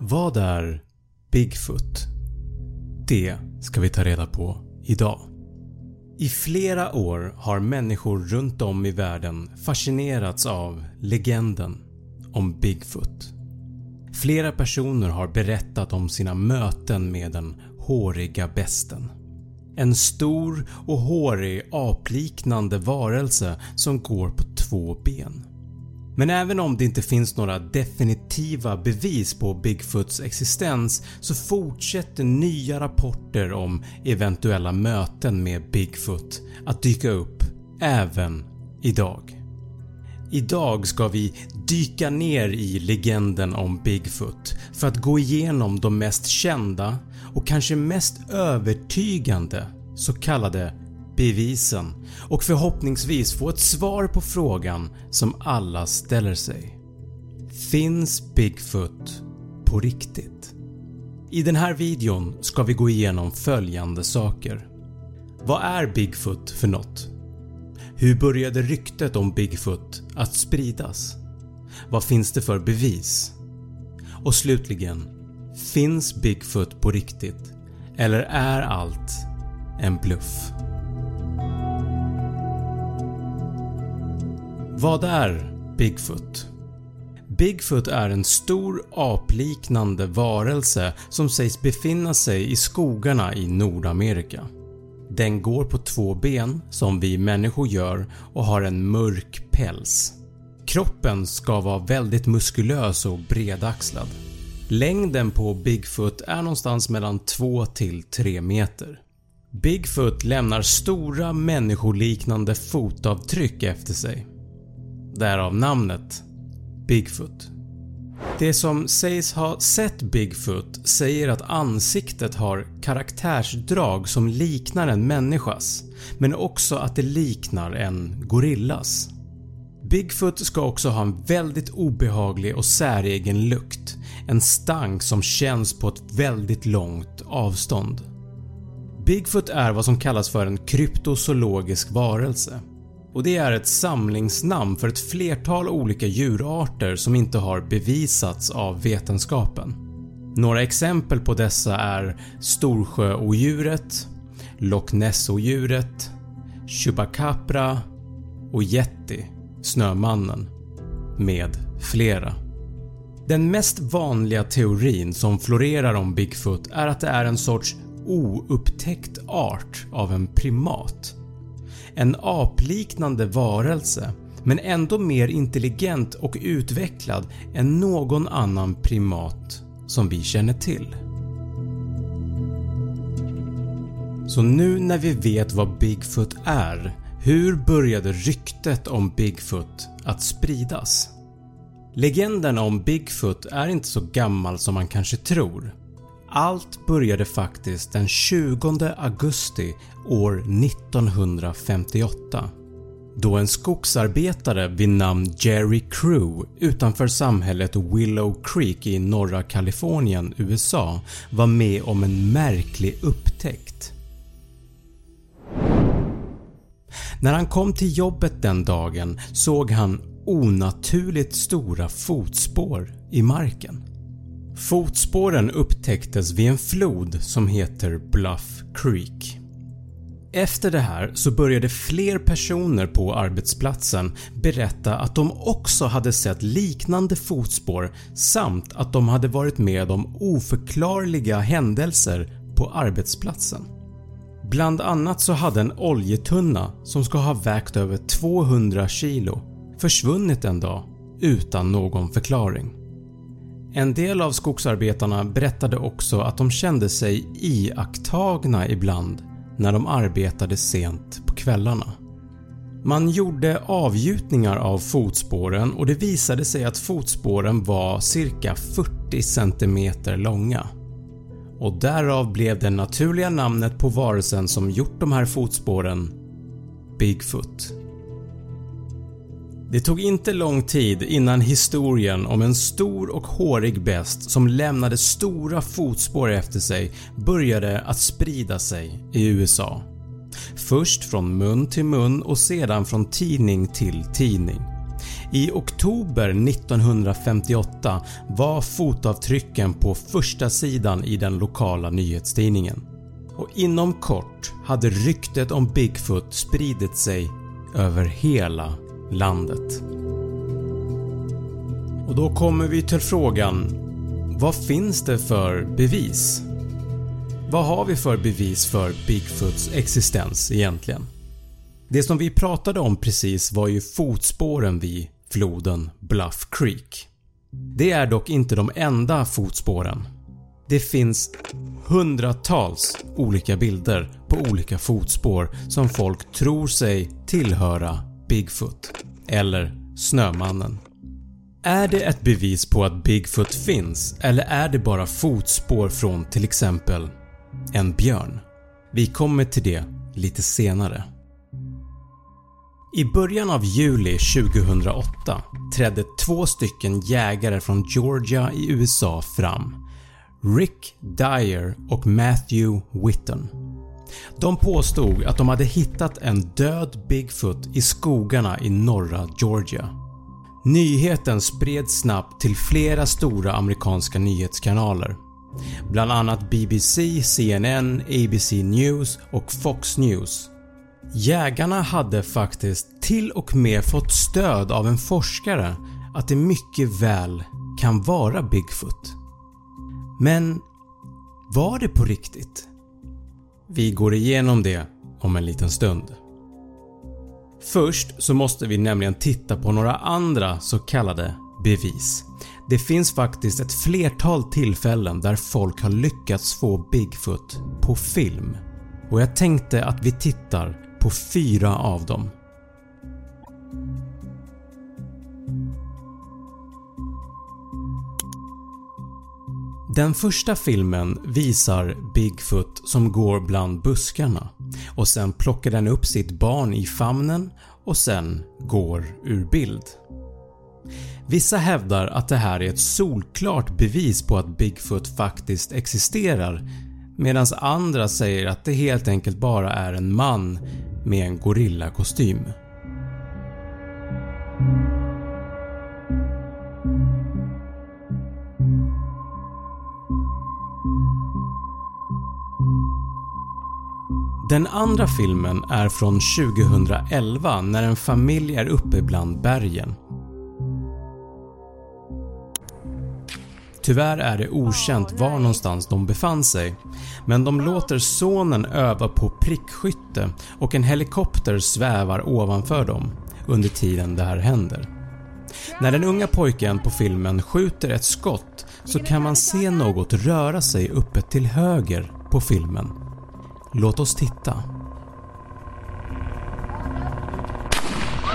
Vad är Bigfoot? Det ska vi ta reda på idag. I flera år har människor runt om i världen fascinerats av legenden om Bigfoot. Flera personer har berättat om sina möten med den håriga besten. En stor och hårig apliknande varelse som går på två ben. Men även om det inte finns några definitiva bevis på Bigfoots existens så fortsätter nya rapporter om eventuella möten med Bigfoot att dyka upp även idag. Idag ska vi dyka ner i legenden om Bigfoot för att gå igenom de mest kända och kanske mest övertygande så kallade bevisen och förhoppningsvis få ett svar på frågan som alla ställer sig. Finns Bigfoot på riktigt? I den här videon ska vi gå igenom följande saker. Vad är Bigfoot för något? Hur började ryktet om Bigfoot att spridas? Vad finns det för bevis? Och slutligen, finns Bigfoot på riktigt eller är allt en bluff? Vad är Bigfoot? Bigfoot är en stor apliknande varelse som sägs befinna sig i skogarna i Nordamerika. Den går på två ben som vi människor gör och har en mörk päls. Kroppen ska vara väldigt muskulös och bredaxlad. Längden på Bigfoot är någonstans mellan 2 till 3 meter. Bigfoot lämnar stora människoliknande fotavtryck efter sig. Därav namnet Bigfoot. Det som sägs ha sett Bigfoot säger att ansiktet har karaktärsdrag som liknar en människas men också att det liknar en gorillas. Bigfoot ska också ha en väldigt obehaglig och säregen lukt, en stank som känns på ett väldigt långt avstånd. Bigfoot är vad som kallas för en kryptozoologisk varelse och det är ett samlingsnamn för ett flertal olika djurarter som inte har bevisats av vetenskapen. Några exempel på dessa är Storsjöodjuret, Loch Ness-odjuret, Chupacabra och Yeti, Snömannen, med flera. Den mest vanliga teorin som florerar om Bigfoot är att det är en sorts oupptäckt art av en primat en apliknande varelse men ändå mer intelligent och utvecklad än någon annan primat som vi känner till. Så nu när vi vet vad Bigfoot är, hur började ryktet om Bigfoot att spridas? Legenden om Bigfoot är inte så gammal som man kanske tror. Allt började faktiskt den 20 augusti år 1958 då en skogsarbetare vid namn Jerry Crew utanför samhället Willow Creek i norra Kalifornien, USA var med om en märklig upptäckt. När han kom till jobbet den dagen såg han onaturligt stora fotspår i marken. Fotspåren upptäcktes vid en flod som heter Bluff Creek. Efter det här så började fler personer på arbetsplatsen berätta att de också hade sett liknande fotspår samt att de hade varit med om oförklarliga händelser på arbetsplatsen. Bland annat så hade en oljetunna som ska ha vägt över 200 kilo försvunnit en dag utan någon förklaring. En del av skogsarbetarna berättade också att de kände sig iakttagna ibland när de arbetade sent på kvällarna. Man gjorde avgjutningar av fotspåren och det visade sig att fotspåren var cirka 40 cm långa. Och därav blev det naturliga namnet på varelsen som gjort de här fotspåren Bigfoot. Det tog inte lång tid innan historien om en stor och hårig best som lämnade stora fotspår efter sig började att sprida sig i USA. Först från mun till mun och sedan från tidning till tidning. I oktober 1958 var fotavtrycken på första sidan i den lokala nyhetstidningen och inom kort hade ryktet om Bigfoot spridit sig över hela landet. Och då kommer vi till frågan vad finns det för bevis? Vad har vi för bevis för Bigfoots existens egentligen? Det som vi pratade om precis var ju fotspåren vid floden Bluff Creek. Det är dock inte de enda fotspåren. Det finns hundratals olika bilder på olika fotspår som folk tror sig tillhöra Bigfoot eller Snömannen. Är det ett bevis på att Bigfoot finns eller är det bara fotspår från till exempel en björn? Vi kommer till det lite senare. I början av juli 2008 trädde två stycken jägare från Georgia i USA fram. Rick Dyer och Matthew Whitton. De påstod att de hade hittat en död Bigfoot i skogarna i norra Georgia. Nyheten spreds snabbt till flera stora amerikanska nyhetskanaler. Bland annat BBC, CNN, ABC News och Fox News. Jägarna hade faktiskt till och med fått stöd av en forskare att det mycket väl kan vara Bigfoot. Men var det på riktigt? Vi går igenom det om en liten stund. Först så måste vi nämligen titta på några andra så kallade bevis. Det finns faktiskt ett flertal tillfällen där folk har lyckats få Bigfoot på film och jag tänkte att vi tittar på fyra av dem. Den första filmen visar Bigfoot som går bland buskarna och sen plockar den upp sitt barn i famnen och sen går ur bild. Vissa hävdar att det här är ett solklart bevis på att Bigfoot faktiskt existerar medan andra säger att det helt enkelt bara är en man med en gorillakostym. Den andra filmen är från 2011 när en familj är uppe bland bergen. Tyvärr är det okänt var någonstans de befann sig men de låter sonen öva på prickskytte och en helikopter svävar ovanför dem under tiden det här händer. När den unga pojken på filmen skjuter ett skott så kan man se något röra sig uppe till höger på filmen. Låt oss titta.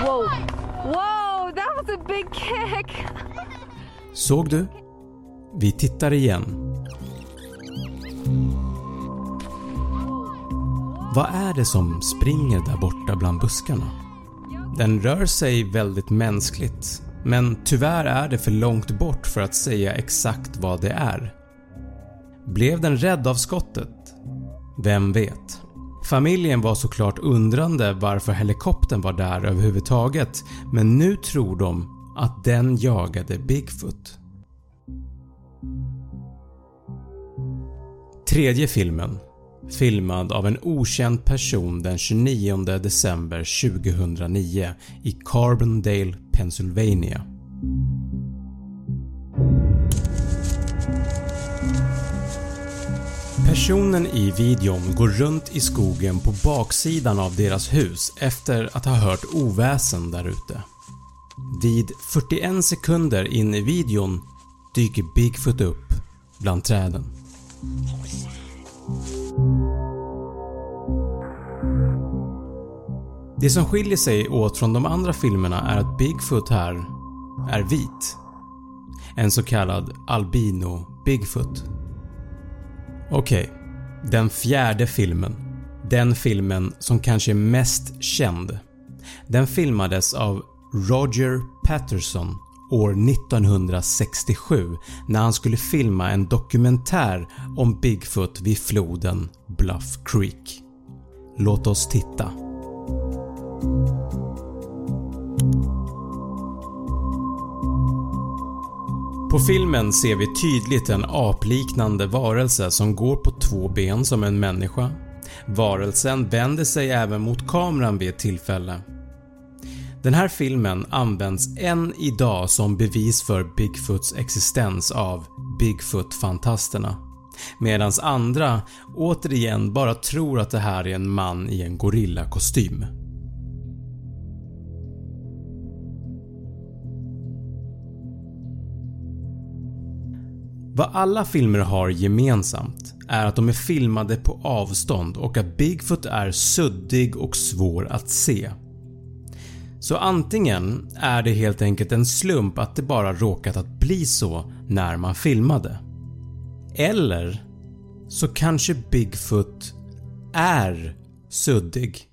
Whoa, whoa, that was a big kick. Såg du? Vi tittar igen. Vad är det som springer där borta bland buskarna? Den rör sig väldigt mänskligt men tyvärr är det för långt bort för att säga exakt vad det är. Blev den rädd av skottet? Vem vet? Familjen var såklart undrande varför helikoptern var där överhuvudtaget men nu tror de att den jagade Bigfoot. Tredje filmen filmad av en okänd person den 29 december 2009 i Carbondale, Pennsylvania. Personen i videon går runt i skogen på baksidan av deras hus efter att ha hört oväsen därute. Vid 41 sekunder in i videon dyker Bigfoot upp bland träden. Det som skiljer sig åt från de andra filmerna är att Bigfoot här är vit. En så kallad albino Bigfoot. Okej, okay. den fjärde filmen. Den filmen som kanske är mest känd. Den filmades av Roger Patterson år 1967 när han skulle filma en dokumentär om Bigfoot vid floden Bluff Creek. Låt oss titta. På filmen ser vi tydligt en apliknande varelse som går på två ben som en människa. Varelsen vänder sig även mot kameran vid ett tillfälle. Den här filmen används än idag som bevis för Bigfoots existens av Bigfoot-fantasterna medan andra återigen bara tror att det här är en man i en gorillakostym. Vad alla filmer har gemensamt är att de är filmade på avstånd och att Bigfoot är suddig och svår att se. Så antingen är det helt enkelt en slump att det bara råkat att bli så när man filmade. Eller så kanske Bigfoot är suddig.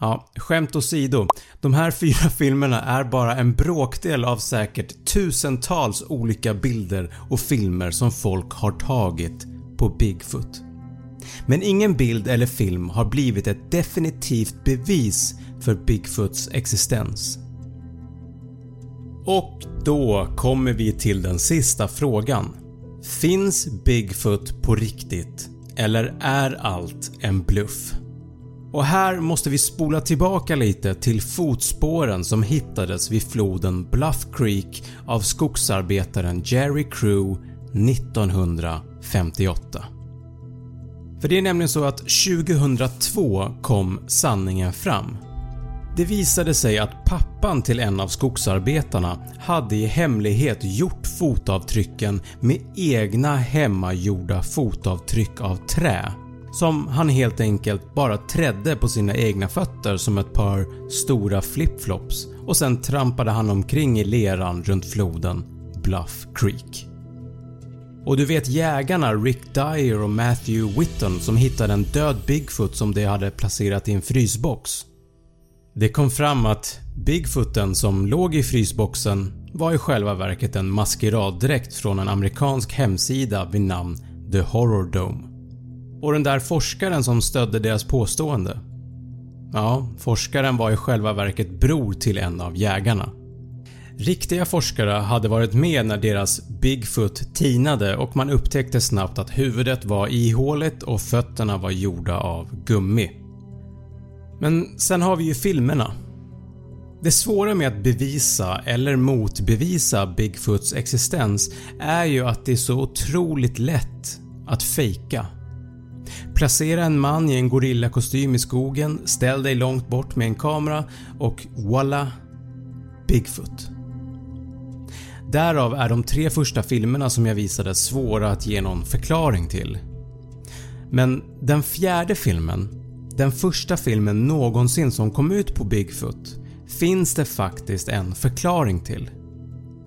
Ja, skämt åsido. De här fyra filmerna är bara en bråkdel av säkert tusentals olika bilder och filmer som folk har tagit på Bigfoot. Men ingen bild eller film har blivit ett definitivt bevis för Bigfoots existens. Och då kommer vi till den sista frågan. Finns Bigfoot på riktigt eller är allt en bluff? Och här måste vi spola tillbaka lite till fotspåren som hittades vid floden Bluff Creek av skogsarbetaren Jerry Crew 1958. För det är nämligen så att 2002 kom sanningen fram. Det visade sig att pappan till en av skogsarbetarna hade i hemlighet gjort fotavtrycken med egna hemmagjorda fotavtryck av trä som han helt enkelt bara trädde på sina egna fötter som ett par stora flipflops och sen trampade han omkring i leran runt floden Bluff Creek. Och du vet jägarna Rick Dyer och Matthew Whitton som hittade en död Bigfoot som de hade placerat i en frysbox. Det kom fram att Bigfooten som låg i frysboxen var i själva verket en maskeraddräkt från en amerikansk hemsida vid namn The Horror Dome. Och den där forskaren som stödde deras påstående? Ja, forskaren var i själva verket bror till en av jägarna. Riktiga forskare hade varit med när deras Bigfoot tinade och man upptäckte snabbt att huvudet var ihåligt och fötterna var gjorda av gummi. Men sen har vi ju filmerna. Det svåra med att bevisa eller motbevisa Bigfoots existens är ju att det är så otroligt lätt att fejka. Placera en man i en gorillakostym i skogen, ställ dig långt bort med en kamera och voila! Bigfoot. Därav är de tre första filmerna som jag visade svåra att ge någon förklaring till. Men den fjärde filmen, den första filmen någonsin som kom ut på Bigfoot, finns det faktiskt en förklaring till.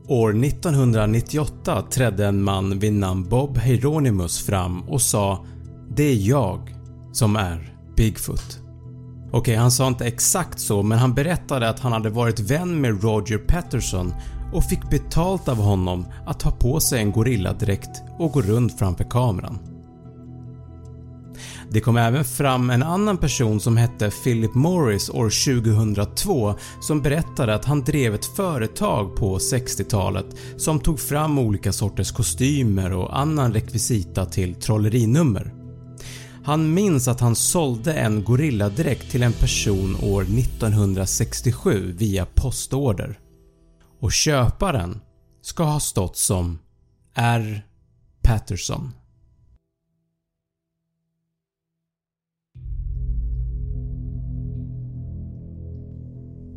År 1998 trädde en man vid namn Bob Hieronymus fram och sa “Det är jag som är Bigfoot”. Okej, okay, han sa inte exakt så men han berättade att han hade varit vän med Roger Patterson och fick betalt av honom att ta på sig en gorilladräkt och gå runt framför kameran. Det kom även fram en annan person som hette Philip Morris år 2002 som berättade att han drev ett företag på 60-talet som tog fram olika sorters kostymer och annan rekvisita till trollerinummer. Han minns att han sålde en gorilladräkt till en person år 1967 via postorder och köparen ska ha stått som R. Patterson.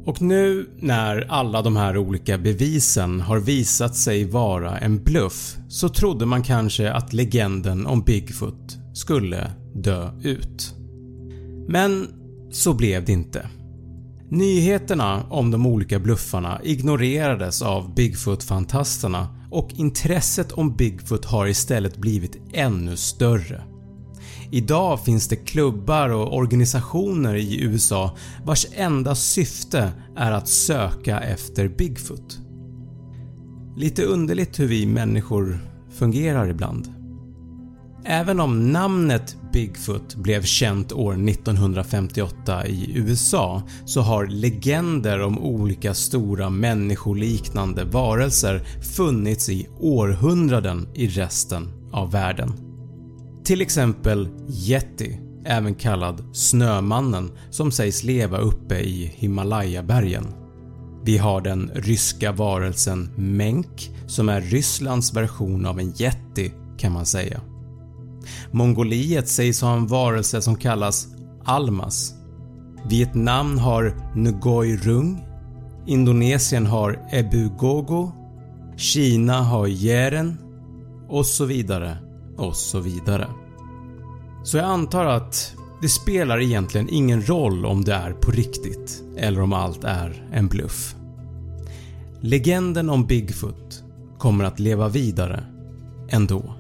Och nu när alla de här olika bevisen har visat sig vara en bluff så trodde man kanske att legenden om Bigfoot skulle dö ut. Men så blev det inte. Nyheterna om de olika bluffarna ignorerades av Bigfoot-fantasterna och intresset om Bigfoot har istället blivit ännu större. Idag finns det klubbar och organisationer i USA vars enda syfte är att söka efter Bigfoot. Lite underligt hur vi människor fungerar ibland. Även om namnet Bigfoot blev känt år 1958 i USA så har legender om olika stora människoliknande varelser funnits i århundraden i resten av världen. Till exempel Yeti, även kallad Snömannen som sägs leva uppe i Himalayabergen. Vi har den ryska varelsen Menk som är Rysslands version av en Yeti kan man säga. Mongoliet sägs ha en varelse som kallas Almas. Vietnam har Ngoi Rung, Indonesien har Ebu Gogo, Kina har Jeren och så vidare och så vidare. Så jag antar att det spelar egentligen ingen roll om det är på riktigt eller om allt är en bluff. Legenden om Bigfoot kommer att leva vidare ändå.